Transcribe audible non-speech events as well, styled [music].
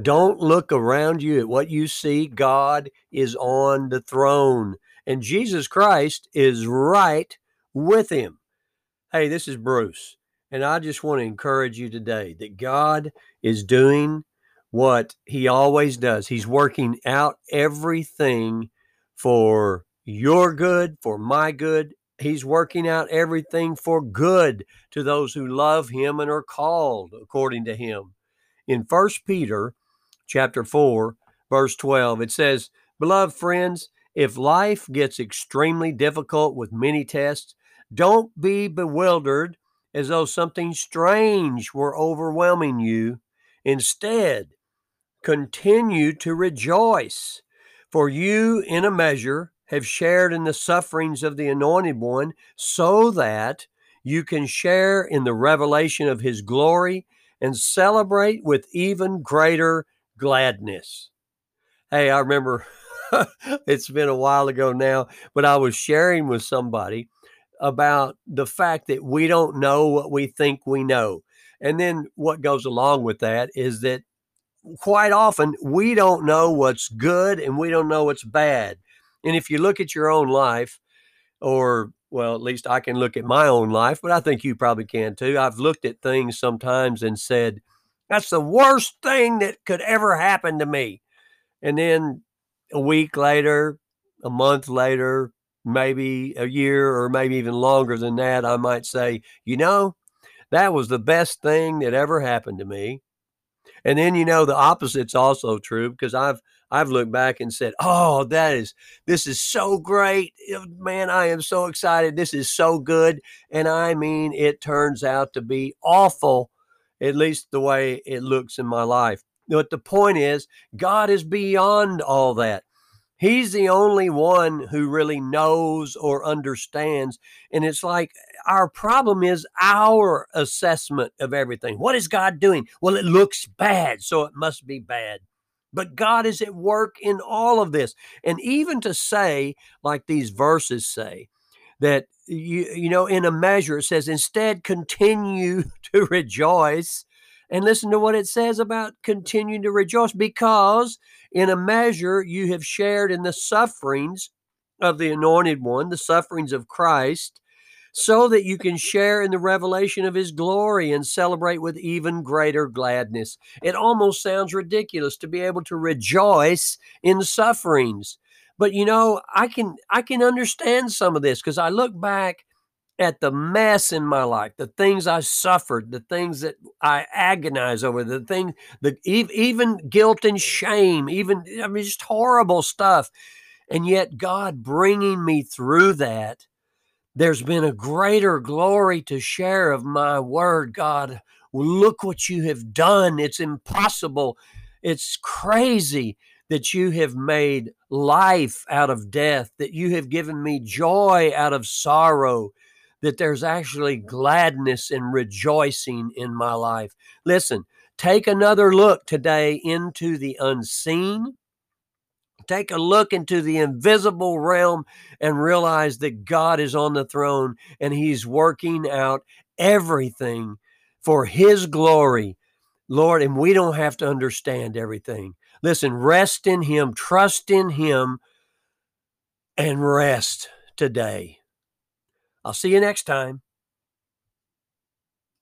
Don't look around you at what you see. God is on the throne, and Jesus Christ is right with him. Hey, this is Bruce, and I just want to encourage you today that God is doing what he always does. He's working out everything for your good, for my good. He's working out everything for good to those who love him and are called according to him. In First Peter chapter 4, verse 12, it says, Beloved friends, if life gets extremely difficult with many tests, don't be bewildered as though something strange were overwhelming you. Instead, continue to rejoice, for you, in a measure, have shared in the sufferings of the Anointed One, so that you can share in the revelation of His glory and celebrate with even greater gladness. Hey, I remember [laughs] it's been a while ago now, but I was sharing with somebody about the fact that we don't know what we think we know. And then what goes along with that is that quite often we don't know what's good and we don't know what's bad. And if you look at your own life, or well, at least I can look at my own life, but I think you probably can too. I've looked at things sometimes and said, that's the worst thing that could ever happen to me. And then a week later, a month later, maybe a year or maybe even longer than that, I might say, you know, that was the best thing that ever happened to me. And then you know the opposite's also true because I've I've looked back and said, "Oh, that is this is so great. Man, I am so excited. This is so good." And I mean, it turns out to be awful at least the way it looks in my life. But the point is, God is beyond all that. He's the only one who really knows or understands. And it's like our problem is our assessment of everything. What is God doing? Well, it looks bad, so it must be bad. But God is at work in all of this. And even to say, like these verses say, that you you know in a measure it says instead continue [laughs] to rejoice and listen to what it says about continuing to rejoice because in a measure you have shared in the sufferings of the anointed one, the sufferings of Christ, so that you can share in the revelation of his glory and celebrate with even greater gladness. It almost sounds ridiculous to be able to rejoice in sufferings. But you know, I can I can understand some of this because I look back at the mess in my life, the things I suffered, the things that I agonize over, the thing, the even guilt and shame, even I mean, just horrible stuff. And yet, God bringing me through that, there's been a greater glory to share of my word. God, look what you have done. It's impossible. It's crazy that you have made life out of death, that you have given me joy out of sorrow that there's actually gladness and rejoicing in my life. Listen, take another look today into the unseen. Take a look into the invisible realm and realize that God is on the throne and He's working out everything for His glory. Lord, and we don't have to understand everything. Listen, rest in Him, trust in Him, and rest today. I'll see you next time.